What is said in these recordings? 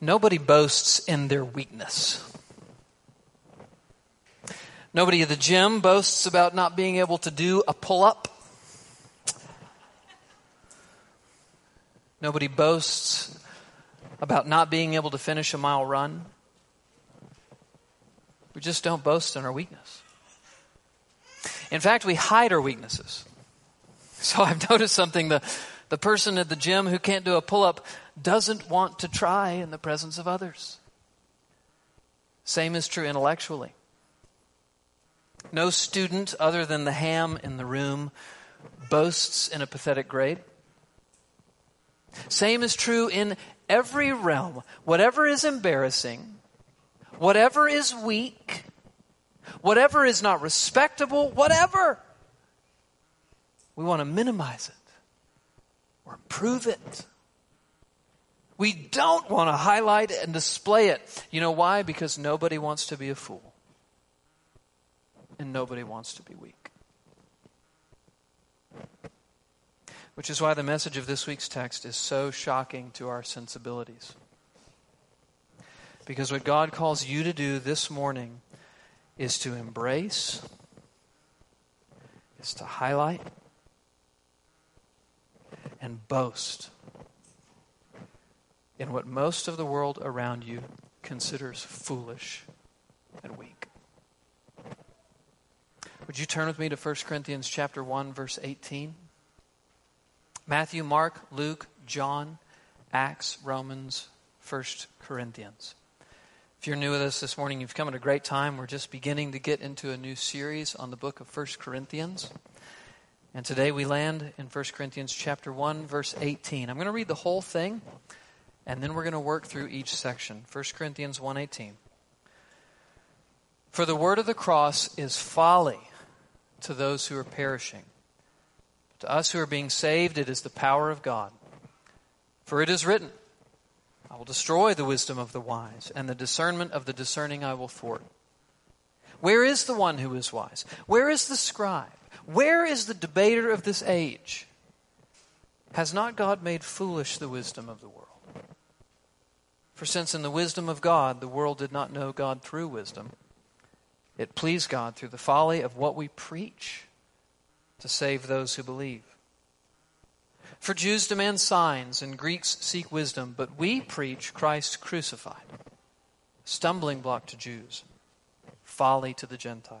Nobody boasts in their weakness. Nobody at the gym boasts about not being able to do a pull up. Nobody boasts about not being able to finish a mile run. We just don't boast in our weakness. In fact, we hide our weaknesses. So I've noticed something the, the person at the gym who can't do a pull up doesn't want to try in the presence of others. Same is true intellectually. No student other than the ham in the room boasts in a pathetic grade. Same is true in every realm. Whatever is embarrassing, whatever is weak, whatever is not respectable, whatever, we want to minimize it or improve it. We don't want to highlight and display it. You know why? Because nobody wants to be a fool. And nobody wants to be weak. Which is why the message of this week's text is so shocking to our sensibilities. Because what God calls you to do this morning is to embrace, is to highlight, and boast in what most of the world around you considers foolish and weak. Would you turn with me to 1 Corinthians chapter 1 verse 18? Matthew, Mark, Luke, John, Acts, Romans, 1 Corinthians. If you're new with us this morning, you've come at a great time. We're just beginning to get into a new series on the book of 1 Corinthians. And today we land in 1 Corinthians chapter 1 verse 18. I'm going to read the whole thing and then we're going to work through each section. 1 Corinthians 1:18. For the word of the cross is folly to those who are perishing. To us who are being saved, it is the power of God. For it is written, I will destroy the wisdom of the wise, and the discernment of the discerning I will thwart. Where is the one who is wise? Where is the scribe? Where is the debater of this age? Has not God made foolish the wisdom of the world? For since in the wisdom of God the world did not know God through wisdom, it pleased God through the folly of what we preach to save those who believe. For Jews demand signs and Greeks seek wisdom, but we preach Christ crucified, stumbling block to Jews, folly to the Gentiles.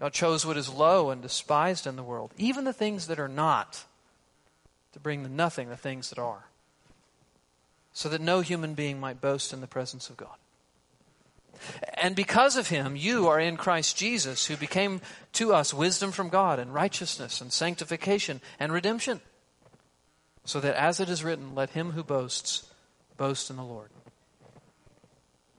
God chose what is low and despised in the world, even the things that are not, to bring the nothing the things that are, so that no human being might boast in the presence of God. And because of him, you are in Christ Jesus, who became to us wisdom from God and righteousness and sanctification and redemption. So that as it is written, let him who boasts boast in the Lord.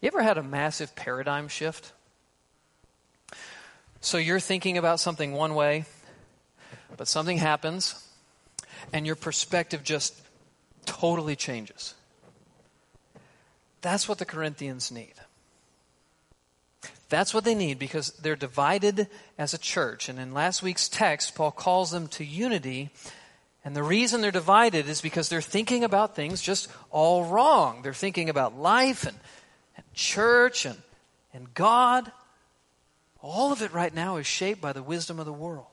You ever had a massive paradigm shift? So you're thinking about something one way, but something happens, and your perspective just totally changes. That's what the Corinthians need. That's what they need because they're divided as a church. And in last week's text, Paul calls them to unity. And the reason they're divided is because they're thinking about things just all wrong. They're thinking about life and church and, and God, all of it right now is shaped by the wisdom of the world.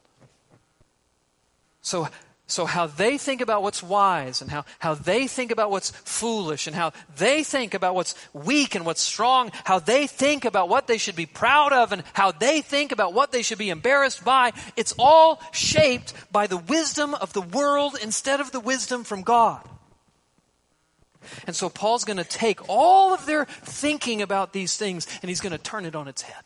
So, So, how they think about what's wise and how, how they think about what's foolish and how they think about what's weak and what's strong, how they think about what they should be proud of and how they think about what they should be embarrassed by, it's all shaped by the wisdom of the world instead of the wisdom from God. And so, Paul's going to take all of their thinking about these things and he's going to turn it on its head.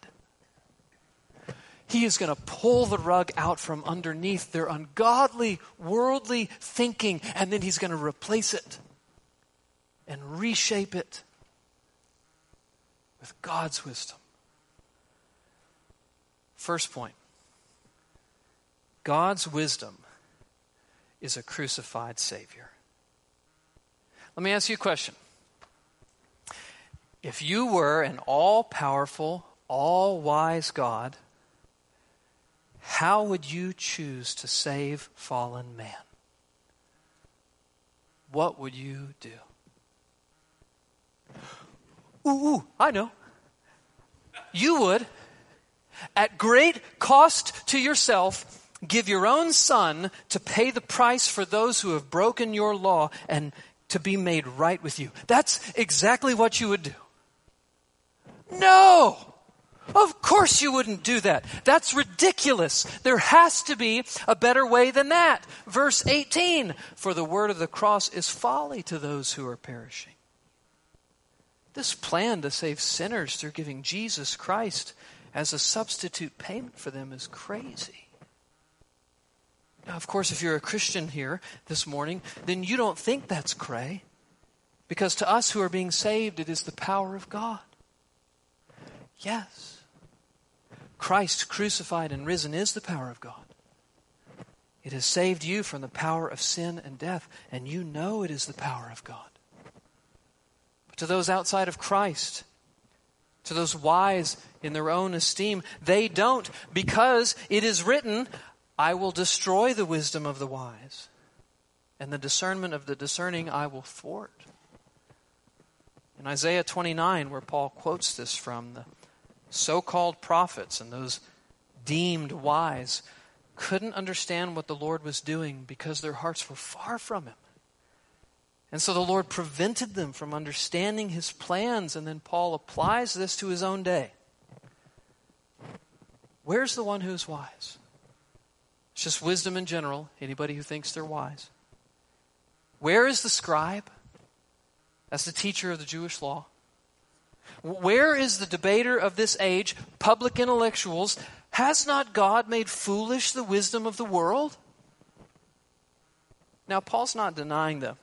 He is going to pull the rug out from underneath their ungodly, worldly thinking, and then he's going to replace it and reshape it with God's wisdom. First point God's wisdom is a crucified Savior. Let me ask you a question. If you were an all powerful, all wise God, how would you choose to save fallen man? What would you do? Ooh, ooh, I know. You would, at great cost to yourself, give your own son to pay the price for those who have broken your law and to be made right with you. That's exactly what you would do. No! Of course you wouldn't do that. That's ridiculous. There has to be a better way than that. Verse 18 For the word of the cross is folly to those who are perishing. This plan to save sinners through giving Jesus Christ as a substitute payment for them is crazy. Now, of course, if you're a Christian here this morning, then you don't think that's cray. Because to us who are being saved, it is the power of God. Yes. Christ crucified and risen is the power of God. It has saved you from the power of sin and death, and you know it is the power of God. But to those outside of Christ, to those wise in their own esteem, they don't, because it is written, I will destroy the wisdom of the wise, and the discernment of the discerning I will thwart. In Isaiah 29, where Paul quotes this from, the so called prophets and those deemed wise couldn't understand what the Lord was doing because their hearts were far from Him. And so the Lord prevented them from understanding His plans, and then Paul applies this to his own day. Where's the one who's wise? It's just wisdom in general, anybody who thinks they're wise. Where is the scribe? That's the teacher of the Jewish law. Where is the debater of this age, public intellectuals? Has not God made foolish the wisdom of the world? Now, Paul's not denying the,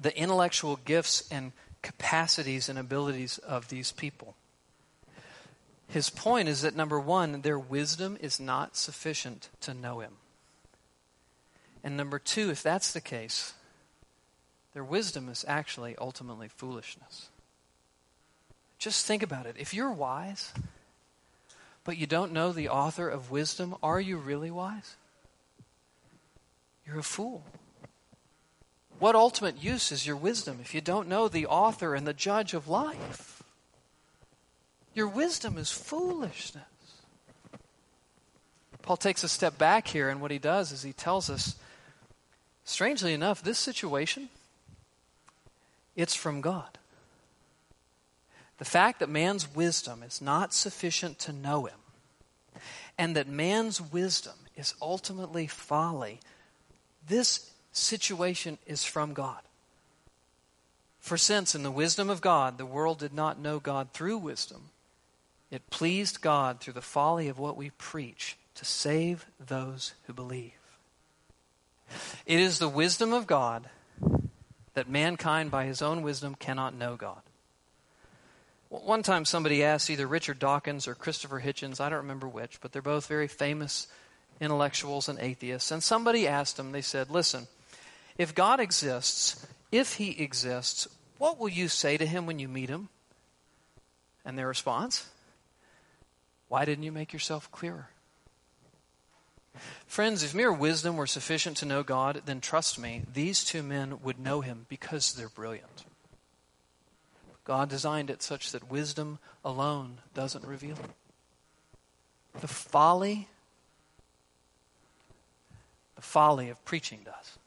the intellectual gifts and capacities and abilities of these people. His point is that number one, their wisdom is not sufficient to know him. And number two, if that's the case, their wisdom is actually ultimately foolishness. Just think about it. If you're wise, but you don't know the author of wisdom, are you really wise? You're a fool. What ultimate use is your wisdom if you don't know the author and the judge of life? Your wisdom is foolishness. Paul takes a step back here, and what he does is he tells us, strangely enough, this situation, it's from God. The fact that man's wisdom is not sufficient to know him, and that man's wisdom is ultimately folly, this situation is from God. For since in the wisdom of God the world did not know God through wisdom, it pleased God through the folly of what we preach to save those who believe. It is the wisdom of God that mankind by his own wisdom cannot know God. One time somebody asked either Richard Dawkins or Christopher Hitchens, I don't remember which, but they're both very famous intellectuals and atheists. And somebody asked them, they said, Listen, if God exists, if he exists, what will you say to him when you meet him? And their response, Why didn't you make yourself clearer? Friends, if mere wisdom were sufficient to know God, then trust me, these two men would know him because they're brilliant. God designed it such that wisdom alone doesn't reveal it. The folly, the folly of preaching does.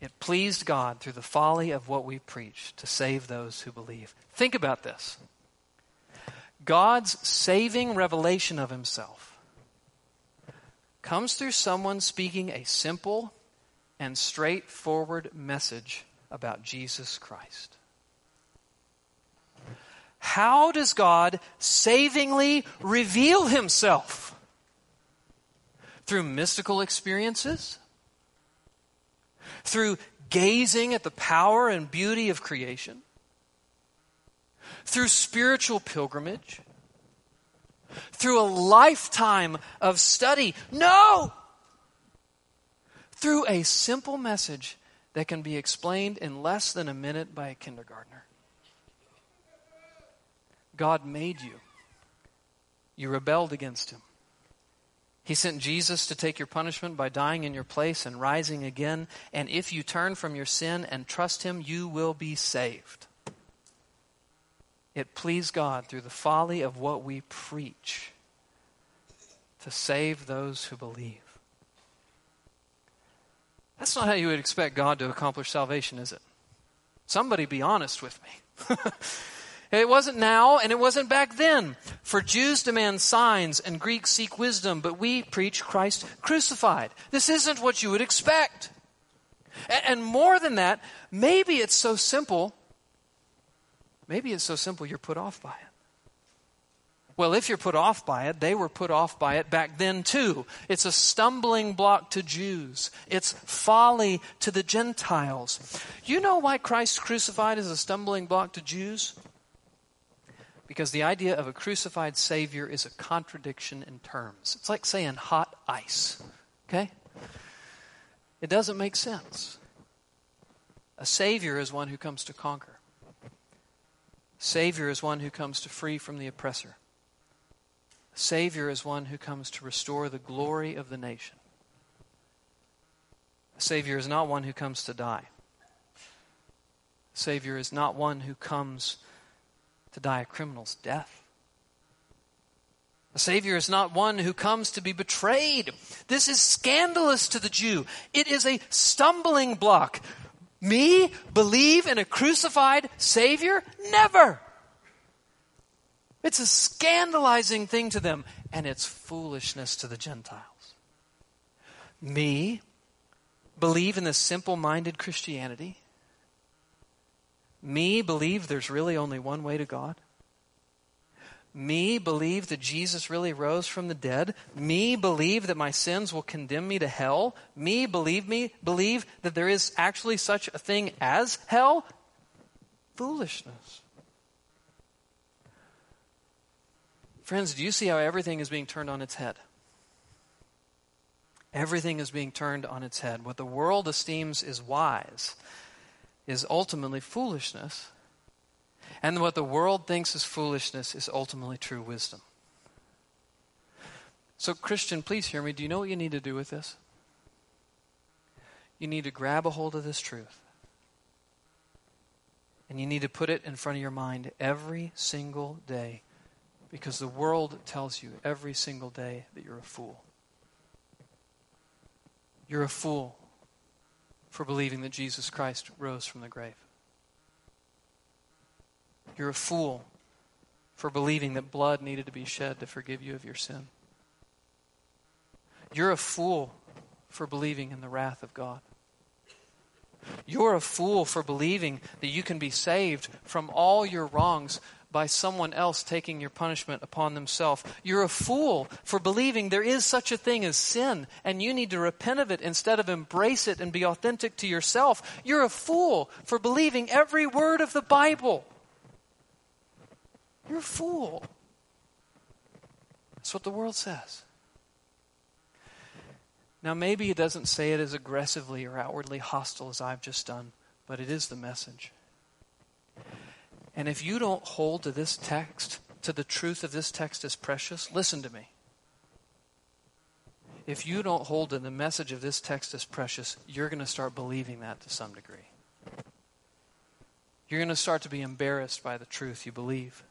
It pleased God through the folly of what we preach to save those who believe. Think about this God's saving revelation of himself comes through someone speaking a simple and straightforward message about Jesus Christ. How does God savingly reveal himself? Through mystical experiences? Through gazing at the power and beauty of creation? Through spiritual pilgrimage? Through a lifetime of study? No! Through a simple message that can be explained in less than a minute by a kindergartner. God made you. You rebelled against him. He sent Jesus to take your punishment by dying in your place and rising again. And if you turn from your sin and trust him, you will be saved. It pleased God through the folly of what we preach to save those who believe. That's not how you would expect God to accomplish salvation, is it? Somebody be honest with me. It wasn't now and it wasn't back then. For Jews demand signs and Greeks seek wisdom, but we preach Christ crucified. This isn't what you would expect. And more than that, maybe it's so simple, maybe it's so simple you're put off by it. Well, if you're put off by it, they were put off by it back then too. It's a stumbling block to Jews. It's folly to the Gentiles. You know why Christ crucified is a stumbling block to Jews? Because the idea of a crucified Savior is a contradiction in terms. It's like saying hot ice, okay? It doesn't make sense. A Savior is one who comes to conquer. Savior is one who comes to free from the oppressor. Savior is one who comes to restore the glory of the nation. Savior is not one who comes to die. Savior is not one who comes to die a criminal's death. A Savior is not one who comes to be betrayed. This is scandalous to the Jew. It is a stumbling block. Me believe in a crucified Savior? Never. It's a scandalizing thing to them, and it's foolishness to the Gentiles. Me believe in this simple minded Christianity? Me believe there's really only one way to God? Me believe that Jesus really rose from the dead? Me believe that my sins will condemn me to hell? Me believe me believe that there is actually such a thing as hell? Foolishness. Friends, do you see how everything is being turned on its head? Everything is being turned on its head. What the world esteems is wise is ultimately foolishness. And what the world thinks is foolishness is ultimately true wisdom. So, Christian, please hear me. Do you know what you need to do with this? You need to grab a hold of this truth. And you need to put it in front of your mind every single day because the world tells you every single day that you're a fool. You're a fool for believing that Jesus Christ rose from the grave. You're a fool for believing that blood needed to be shed to forgive you of your sin. You're a fool for believing in the wrath of God. You're a fool for believing that you can be saved from all your wrongs by someone else taking your punishment upon themselves. You're a fool for believing there is such a thing as sin and you need to repent of it instead of embrace it and be authentic to yourself. You're a fool for believing every word of the Bible. You're a fool. That's what the world says. Now, maybe it doesn't say it as aggressively or outwardly hostile as I've just done, but it is the message. And if you don't hold to this text, to the truth of this text as precious, listen to me. If you don't hold to the message of this text as precious, you're going to start believing that to some degree. You're going to start to be embarrassed by the truth you believe.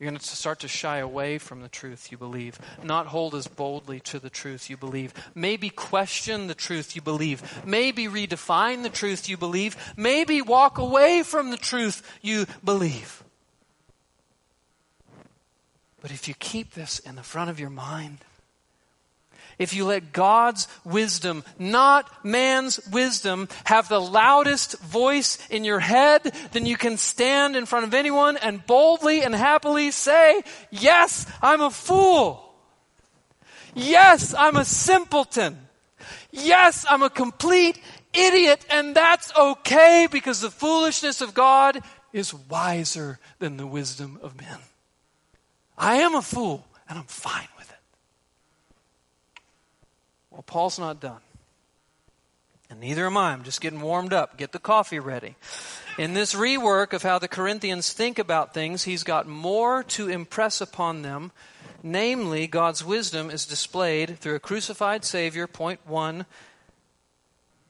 You're going to start to shy away from the truth you believe, not hold as boldly to the truth you believe, maybe question the truth you believe, maybe redefine the truth you believe, maybe walk away from the truth you believe. But if you keep this in the front of your mind, if you let God's wisdom, not man's wisdom, have the loudest voice in your head, then you can stand in front of anyone and boldly and happily say, Yes, I'm a fool. Yes, I'm a simpleton. Yes, I'm a complete idiot, and that's okay because the foolishness of God is wiser than the wisdom of men. I am a fool, and I'm fine with it. Well, Paul's not done. And neither am I. I'm just getting warmed up. Get the coffee ready. In this rework of how the Corinthians think about things, he's got more to impress upon them. Namely, God's wisdom is displayed through a crucified Savior, point one.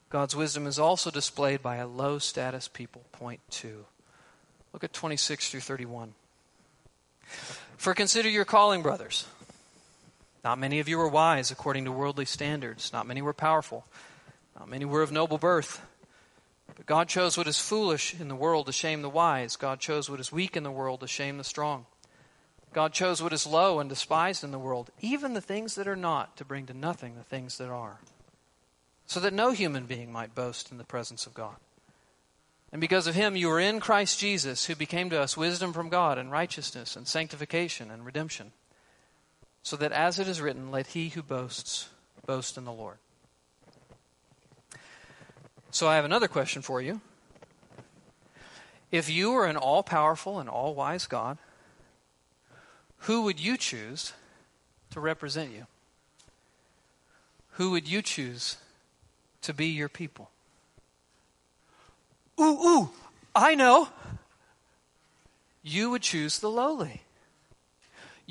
God's wisdom is also displayed by a low status people, point two. Look at 26 through 31. For consider your calling, brothers. Not many of you were wise according to worldly standards. Not many were powerful. Not many were of noble birth. But God chose what is foolish in the world to shame the wise. God chose what is weak in the world to shame the strong. God chose what is low and despised in the world, even the things that are not, to bring to nothing the things that are, so that no human being might boast in the presence of God. And because of him, you are in Christ Jesus, who became to us wisdom from God and righteousness and sanctification and redemption. So that as it is written, let he who boasts boast in the Lord. So I have another question for you. If you were an all powerful and all wise God, who would you choose to represent you? Who would you choose to be your people? Ooh, ooh, I know. You would choose the lowly.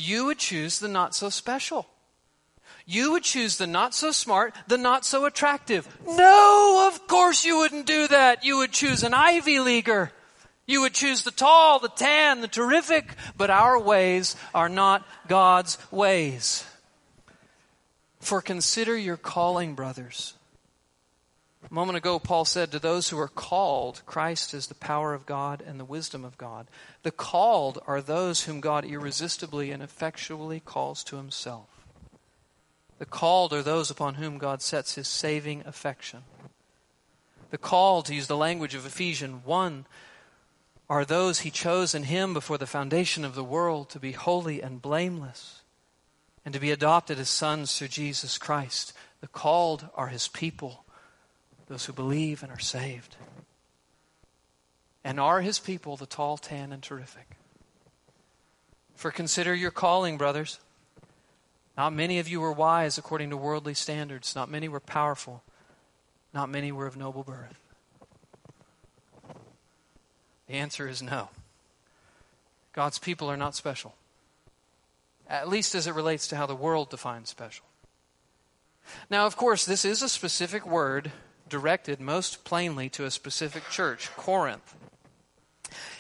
You would choose the not so special. You would choose the not so smart, the not so attractive. No, of course you wouldn't do that. You would choose an Ivy Leaguer. You would choose the tall, the tan, the terrific, but our ways are not God's ways. For consider your calling, brothers. A moment ago, Paul said, To those who are called, Christ is the power of God and the wisdom of God. The called are those whom God irresistibly and effectually calls to himself. The called are those upon whom God sets his saving affection. The called, to use the language of Ephesians 1, are those he chose in him before the foundation of the world to be holy and blameless and to be adopted as sons through Jesus Christ. The called are his people those who believe and are saved. And are his people the tall, tan, and terrific? For consider your calling, brothers. Not many of you were wise according to worldly standards. Not many were powerful. Not many were of noble birth. The answer is no. God's people are not special, at least as it relates to how the world defines special. Now, of course, this is a specific word directed most plainly to a specific church, Corinth.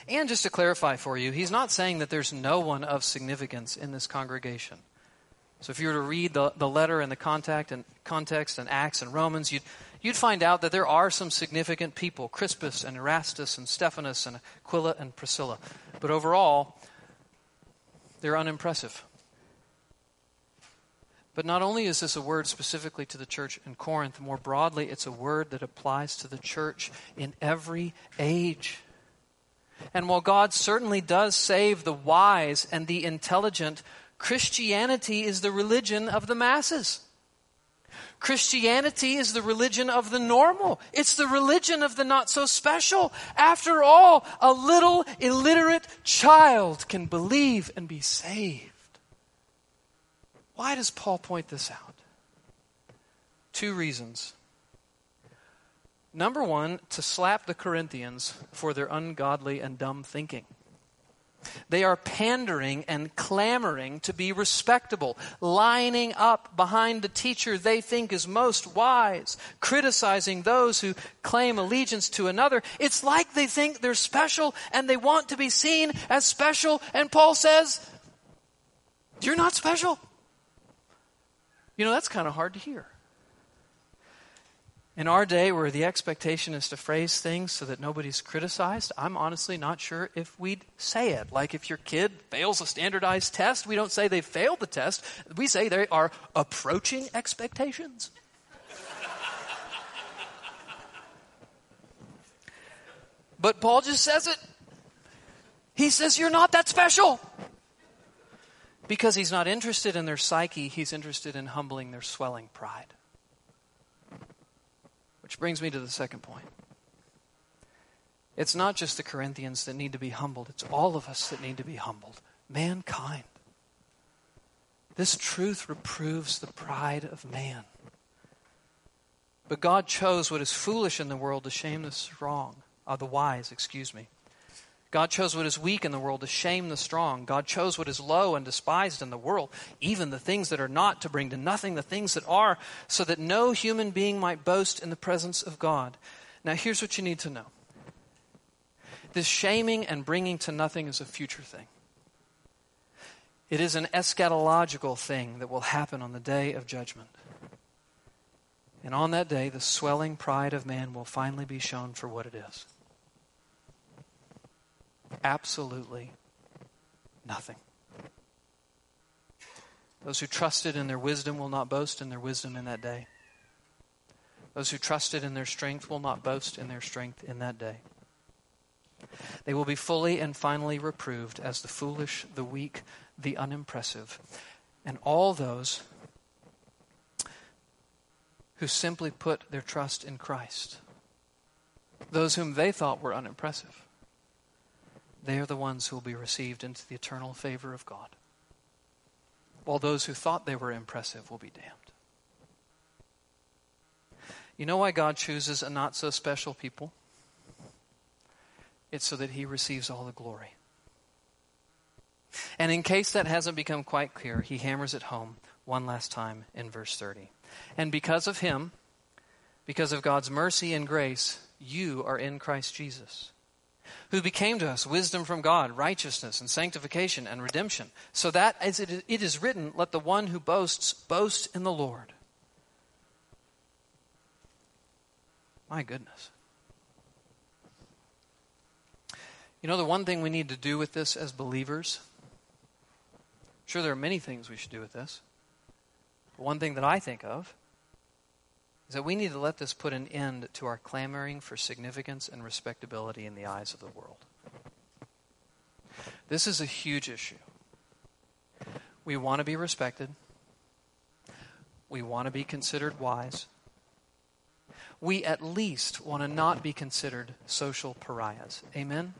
And just to clarify for you, he's not saying that there's no one of significance in this congregation. So if you were to read the, the letter and the contact and context and Acts and Romans, you'd, you'd find out that there are some significant people Crispus and Erastus and Stephanus and Aquila and Priscilla. But overall, they're unimpressive. But not only is this a word specifically to the church in Corinth, more broadly, it's a word that applies to the church in every age. And while God certainly does save the wise and the intelligent, Christianity is the religion of the masses. Christianity is the religion of the normal. It's the religion of the not so special. After all, a little illiterate child can believe and be saved. Why does Paul point this out? Two reasons. Number one, to slap the Corinthians for their ungodly and dumb thinking. They are pandering and clamoring to be respectable, lining up behind the teacher they think is most wise, criticizing those who claim allegiance to another. It's like they think they're special and they want to be seen as special. And Paul says, You're not special. You know, that's kind of hard to hear. In our day, where the expectation is to phrase things so that nobody's criticized, I'm honestly not sure if we'd say it. Like if your kid fails a standardized test, we don't say they failed the test, we say they are approaching expectations. but Paul just says it. He says, You're not that special. Because he's not interested in their psyche, he's interested in humbling their swelling pride. Which brings me to the second point. It's not just the Corinthians that need to be humbled, it's all of us that need to be humbled. Mankind. This truth reproves the pride of man. But God chose what is foolish in the world to shame the strong, uh, the wise, excuse me. God chose what is weak in the world to shame the strong. God chose what is low and despised in the world, even the things that are not, to bring to nothing the things that are, so that no human being might boast in the presence of God. Now, here's what you need to know this shaming and bringing to nothing is a future thing. It is an eschatological thing that will happen on the day of judgment. And on that day, the swelling pride of man will finally be shown for what it is. Absolutely nothing. Those who trusted in their wisdom will not boast in their wisdom in that day. Those who trusted in their strength will not boast in their strength in that day. They will be fully and finally reproved as the foolish, the weak, the unimpressive, and all those who simply put their trust in Christ. Those whom they thought were unimpressive they are the ones who will be received into the eternal favor of God, while those who thought they were impressive will be damned. You know why God chooses a not so special people? It's so that he receives all the glory. And in case that hasn't become quite clear, he hammers it home one last time in verse 30. And because of him, because of God's mercy and grace, you are in Christ Jesus who became to us wisdom from God, righteousness and sanctification and redemption, so that as it is written, let the one who boasts boast in the Lord. My goodness. You know, the one thing we need to do with this as believers, sure, there are many things we should do with this. But one thing that I think of is that we need to let this put an end to our clamoring for significance and respectability in the eyes of the world. This is a huge issue. We want to be respected. We want to be considered wise. We at least want to not be considered social pariahs. Amen?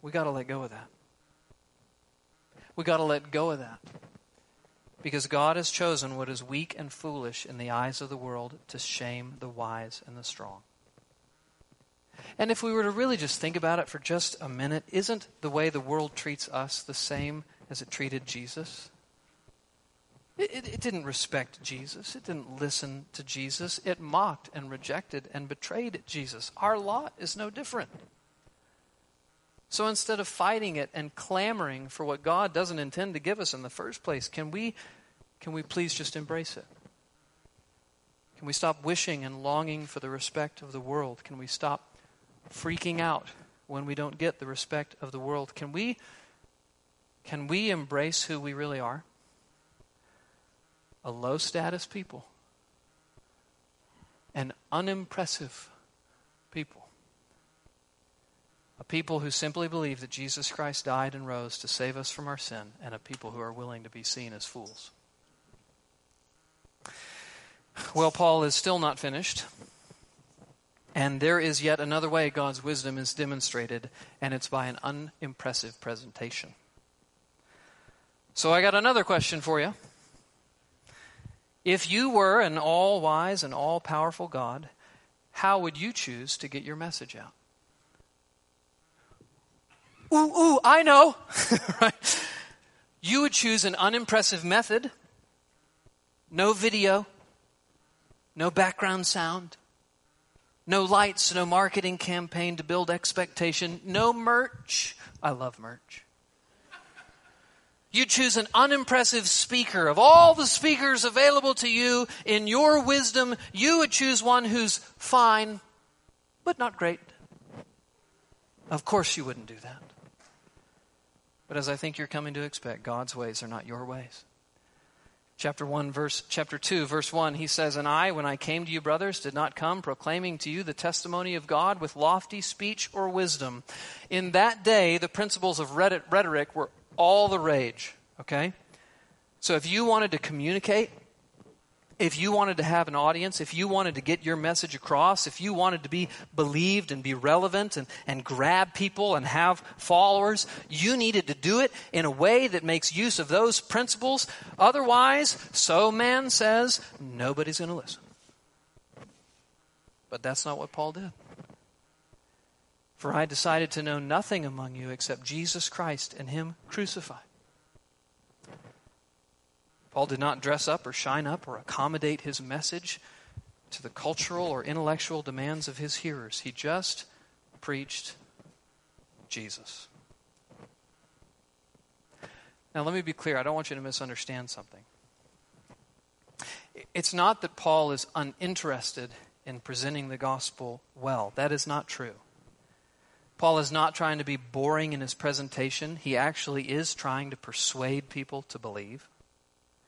We got to let go of that. We got to let go of that. Because God has chosen what is weak and foolish in the eyes of the world to shame the wise and the strong. And if we were to really just think about it for just a minute, isn't the way the world treats us the same as it treated Jesus? It, it, it, didn't respect Jesus. It didn't listen to Jesus. It mocked and rejected and betrayed Jesus. Our lot is no different. So instead of fighting it and clamoring for what God doesn't intend to give us in the first place, can we, can we please just embrace it? Can we stop wishing and longing for the respect of the world? Can we stop freaking out when we don't get the respect of the world? Can we, can we embrace who we really are? A low status people, an unimpressive people a people who simply believe that Jesus Christ died and rose to save us from our sin, and a people who are willing to be seen as fools. Well, Paul is still not finished. And there is yet another way God's wisdom is demonstrated, and it's by an unimpressive presentation. So I got another question for you. If you were an all wise and all powerful God, how would you choose to get your message out? Ooh, ooh, I know, right? You would choose an unimpressive method, no video, no background sound, no lights, no marketing campaign to build expectation, no merch. I love merch. You choose an unimpressive speaker. Of all the speakers available to you, in your wisdom, you would choose one who's fine, but not great. Of course, you wouldn't do that. But as I think you're coming to expect, God's ways are not your ways. Chapter 1 verse chapter 2 verse 1 he says and I when I came to you brothers did not come proclaiming to you the testimony of God with lofty speech or wisdom. In that day the principles of rhetoric were all the rage, okay? So if you wanted to communicate if you wanted to have an audience, if you wanted to get your message across, if you wanted to be believed and be relevant and, and grab people and have followers, you needed to do it in a way that makes use of those principles. Otherwise, so man says, nobody's going to listen. But that's not what Paul did. For I decided to know nothing among you except Jesus Christ and Him crucified. Paul did not dress up or shine up or accommodate his message to the cultural or intellectual demands of his hearers. He just preached Jesus. Now, let me be clear. I don't want you to misunderstand something. It's not that Paul is uninterested in presenting the gospel well. That is not true. Paul is not trying to be boring in his presentation. He actually is trying to persuade people to believe.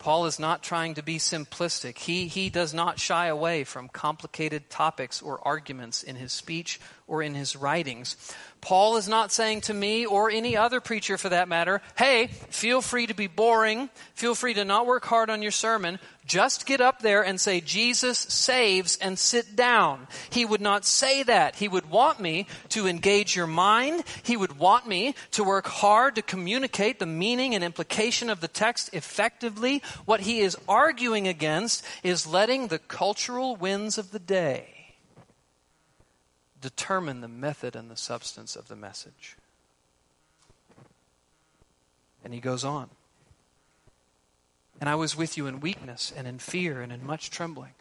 Paul is not trying to be simplistic. He, he does not shy away from complicated topics or arguments in his speech or in his writings. Paul is not saying to me or any other preacher for that matter, hey, feel free to be boring, feel free to not work hard on your sermon, just get up there and say, Jesus saves and sit down. He would not say that. He would want me to engage your mind. He would want me to work hard to communicate the meaning and implication of the text effectively. What he is arguing against is letting the cultural winds of the day determine the method and the substance of the message. And he goes on. And I was with you in weakness and in fear and in much trembling.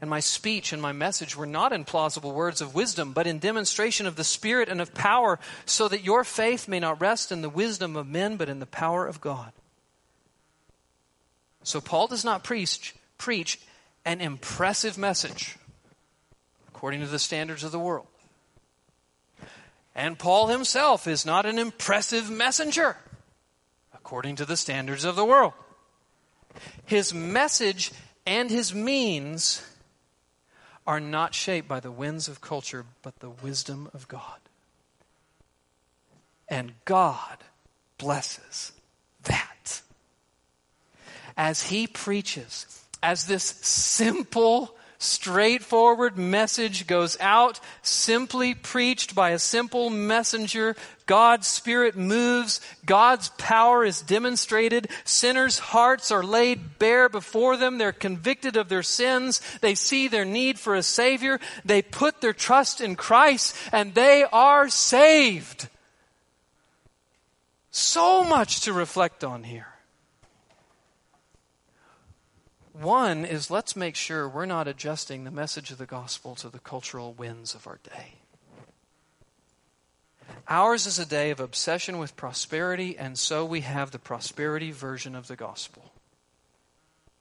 And my speech and my message were not in plausible words of wisdom, but in demonstration of the Spirit and of power, so that your faith may not rest in the wisdom of men, but in the power of God. So Paul does not preach, preach an impressive message according to the standards of the world. And Paul himself is not an impressive messenger according to the standards of the world. His message and his means are not shaped by the winds of culture, but the wisdom of God. And God blesses that. As he preaches, as this simple straightforward message goes out, simply preached by a simple messenger. God's Spirit moves. God's power is demonstrated. Sinners' hearts are laid bare before them. They're convicted of their sins. They see their need for a Savior. They put their trust in Christ and they are saved. So much to reflect on here. One is let's make sure we're not adjusting the message of the gospel to the cultural winds of our day. Ours is a day of obsession with prosperity, and so we have the prosperity version of the gospel.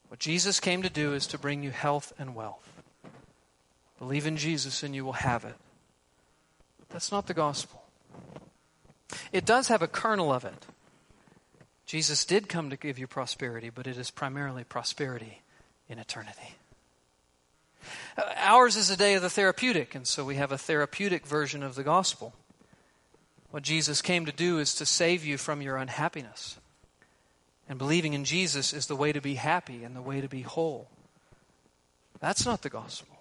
What Jesus came to do is to bring you health and wealth. Believe in Jesus and you will have it. That's not the gospel. It does have a kernel of it. Jesus did come to give you prosperity, but it is primarily prosperity in eternity. Uh, ours is a day of the therapeutic, and so we have a therapeutic version of the gospel. What Jesus came to do is to save you from your unhappiness. And believing in Jesus is the way to be happy and the way to be whole. That's not the gospel.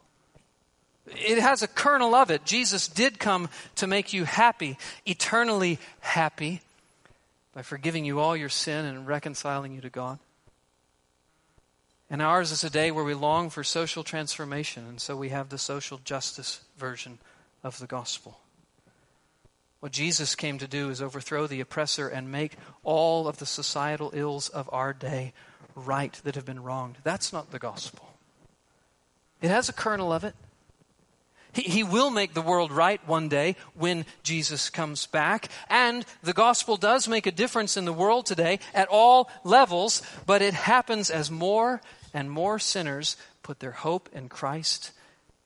It has a kernel of it. Jesus did come to make you happy, eternally happy, by forgiving you all your sin and reconciling you to God. And ours is a day where we long for social transformation, and so we have the social justice version of the gospel. What Jesus came to do is overthrow the oppressor and make all of the societal ills of our day right that have been wronged. That's not the gospel. It has a kernel of it. He, he will make the world right one day when Jesus comes back. And the gospel does make a difference in the world today at all levels, but it happens as more and more sinners put their hope in Christ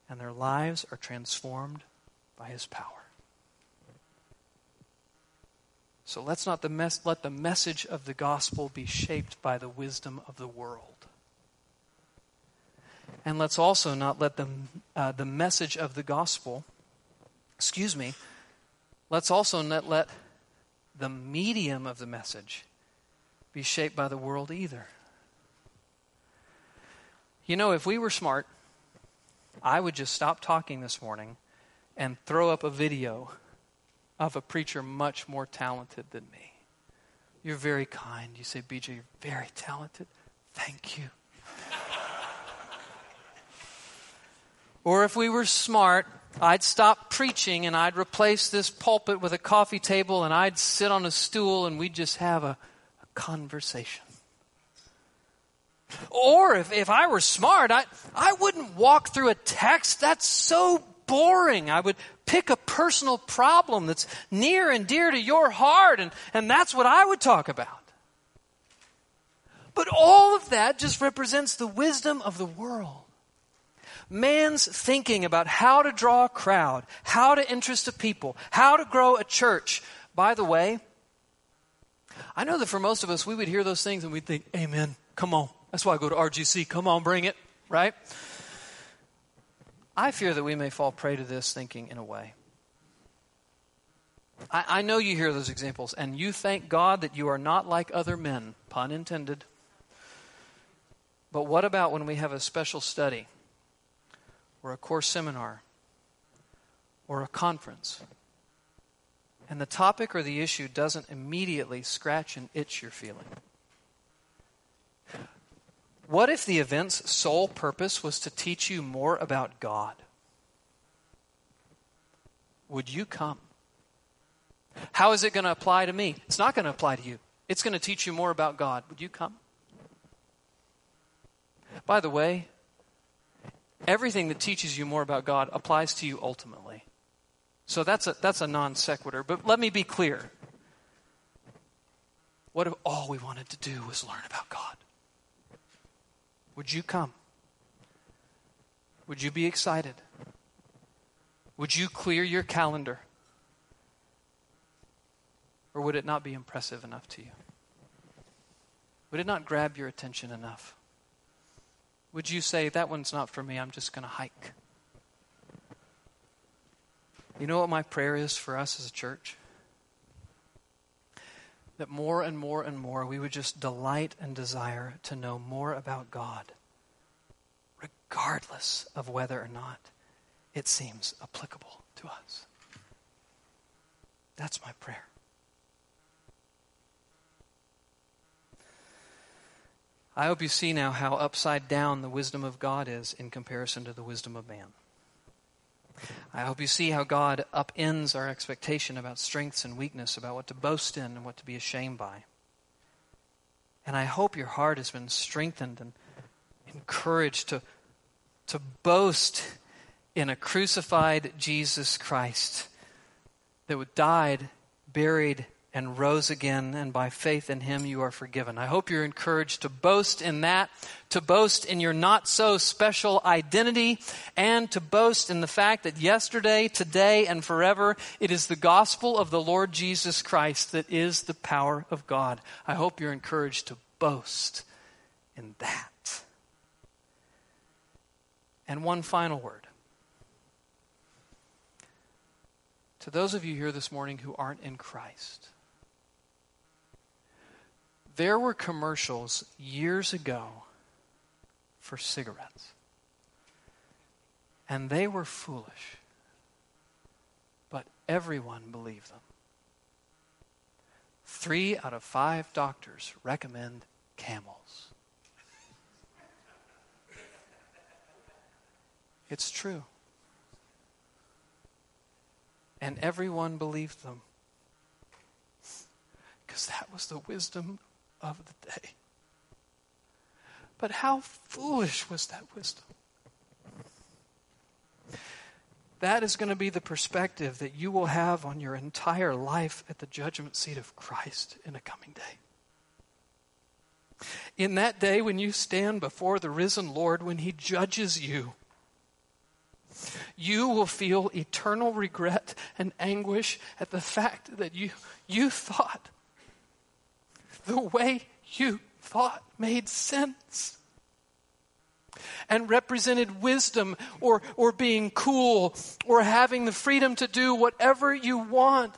and their lives are transformed by his power. So let's not the mes- let the message of the gospel be shaped by the wisdom of the world. And let's also not let the, uh, the message of the gospel, excuse me, let's also not let the medium of the message be shaped by the world either. You know, if we were smart, I would just stop talking this morning and throw up a video of a preacher much more talented than me. You're very kind. You say, BJ, you're very talented. Thank you. or if we were smart, I'd stop preaching and I'd replace this pulpit with a coffee table and I'd sit on a stool and we'd just have a, a conversation. Or if, if I were smart, I, I wouldn't walk through a text. That's so boring. I would pick a personal problem that's near and dear to your heart, and, and that's what I would talk about. But all of that just represents the wisdom of the world. Man's thinking about how to draw a crowd, how to interest a people, how to grow a church. By the way, I know that for most of us, we would hear those things and we'd think, Amen, come on. That's why I go to RGC. Come on, bring it, right? I fear that we may fall prey to this thinking in a way. I, I, know you hear those examples, and you thank God that you are not like other men, pun intended. But what about when we have a special study, or a course seminar, or a conference, and the topic or the issue doesn't immediately scratch and itch your feeling? What if the event's sole purpose was to teach you more about God? Would you come? How is it going to apply to me? It's not going to apply to you. It's going to teach you more about God. Would you come? By the way, everything that teaches you more about God applies to you ultimately. So that's a, that's a non sequitur. But let me be clear. What if all we wanted to do was learn about God? Would you come? Would you be excited? Would you clear your calendar? Or would it not be impressive enough to you? Would it not grab your attention enough? Would you say, that one's not for me, I'm just going to hike? You know what my prayer is for us as a church? That more and more and more we would just delight and desire to know more about God, regardless of whether or not it seems applicable to us. That's my prayer. I hope you see now how upside down the wisdom of God is in comparison to the wisdom of man. I hope you see how God upends our expectation about strengths and weakness, about what to boast in and what to be ashamed by. And I hope your heart has been strengthened and encouraged to, to boast in a crucified Jesus Christ that died, buried, and rose again, and by faith in him you are forgiven. I hope you're encouraged to boast in that, to boast in your not so special identity, and to boast in the fact that yesterday, today, and forever it is the gospel of the Lord Jesus Christ that is the power of God. I hope you're encouraged to boast in that. And one final word. To those of you here this morning who aren't in Christ, there were commercials years ago for cigarettes. And they were foolish. But everyone believed them. Three out of five doctors recommend camels. It's true. And everyone believed them. Because that was the wisdom of the day. But how foolish was that wisdom? That is going to be the perspective that you will have on your entire life at the judgment seat of Christ in a coming day. In that day, when you stand before the risen Lord, when He judges you, you will feel eternal regret and anguish at the fact that you, you thought the way you thought made sense and represented wisdom or, or being cool or having the freedom to do whatever you want.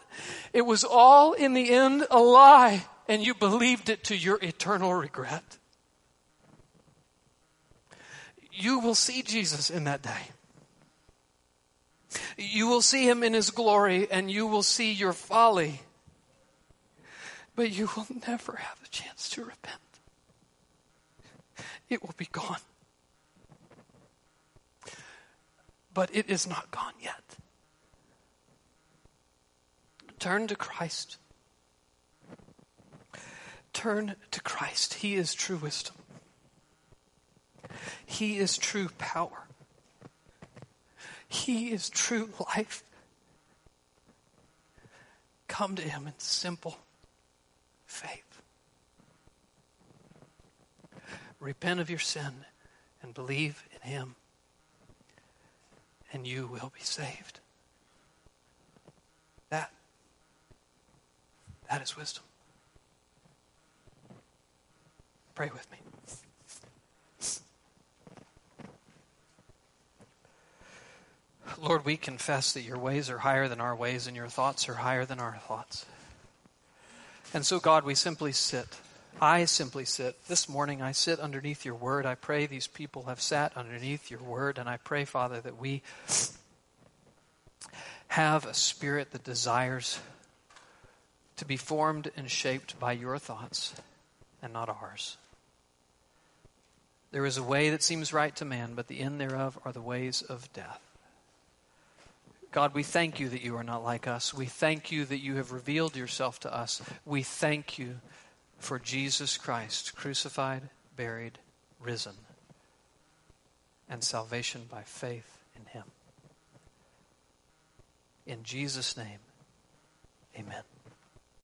It was all in the end a lie, and you believed it to your eternal regret. You will see Jesus in that day. You will see him in his glory, and you will see your folly. But you will never have a chance to repent. It will be gone. But it is not gone yet. Turn to Christ. Turn to Christ. He is true wisdom. He is true power. He is true life. Come to Him in simple faith. Repent of your sin and believe in Him, and you will be saved. That, that is wisdom. Pray with me. Lord, we confess that your ways are higher than our ways and your thoughts are higher than our thoughts. And so, God, we simply sit. I simply sit. This morning, I sit underneath your word. I pray these people have sat underneath your word. And I pray, Father, that we have a spirit that desires to be formed and shaped by your thoughts and not ours. There is a way that seems right to man, but the end thereof are the ways of death. God, we thank you that you are not like us. We thank you that you have revealed yourself to us. We thank you for Jesus Christ, crucified, buried, risen, and salvation by faith in him. In Jesus' name, amen.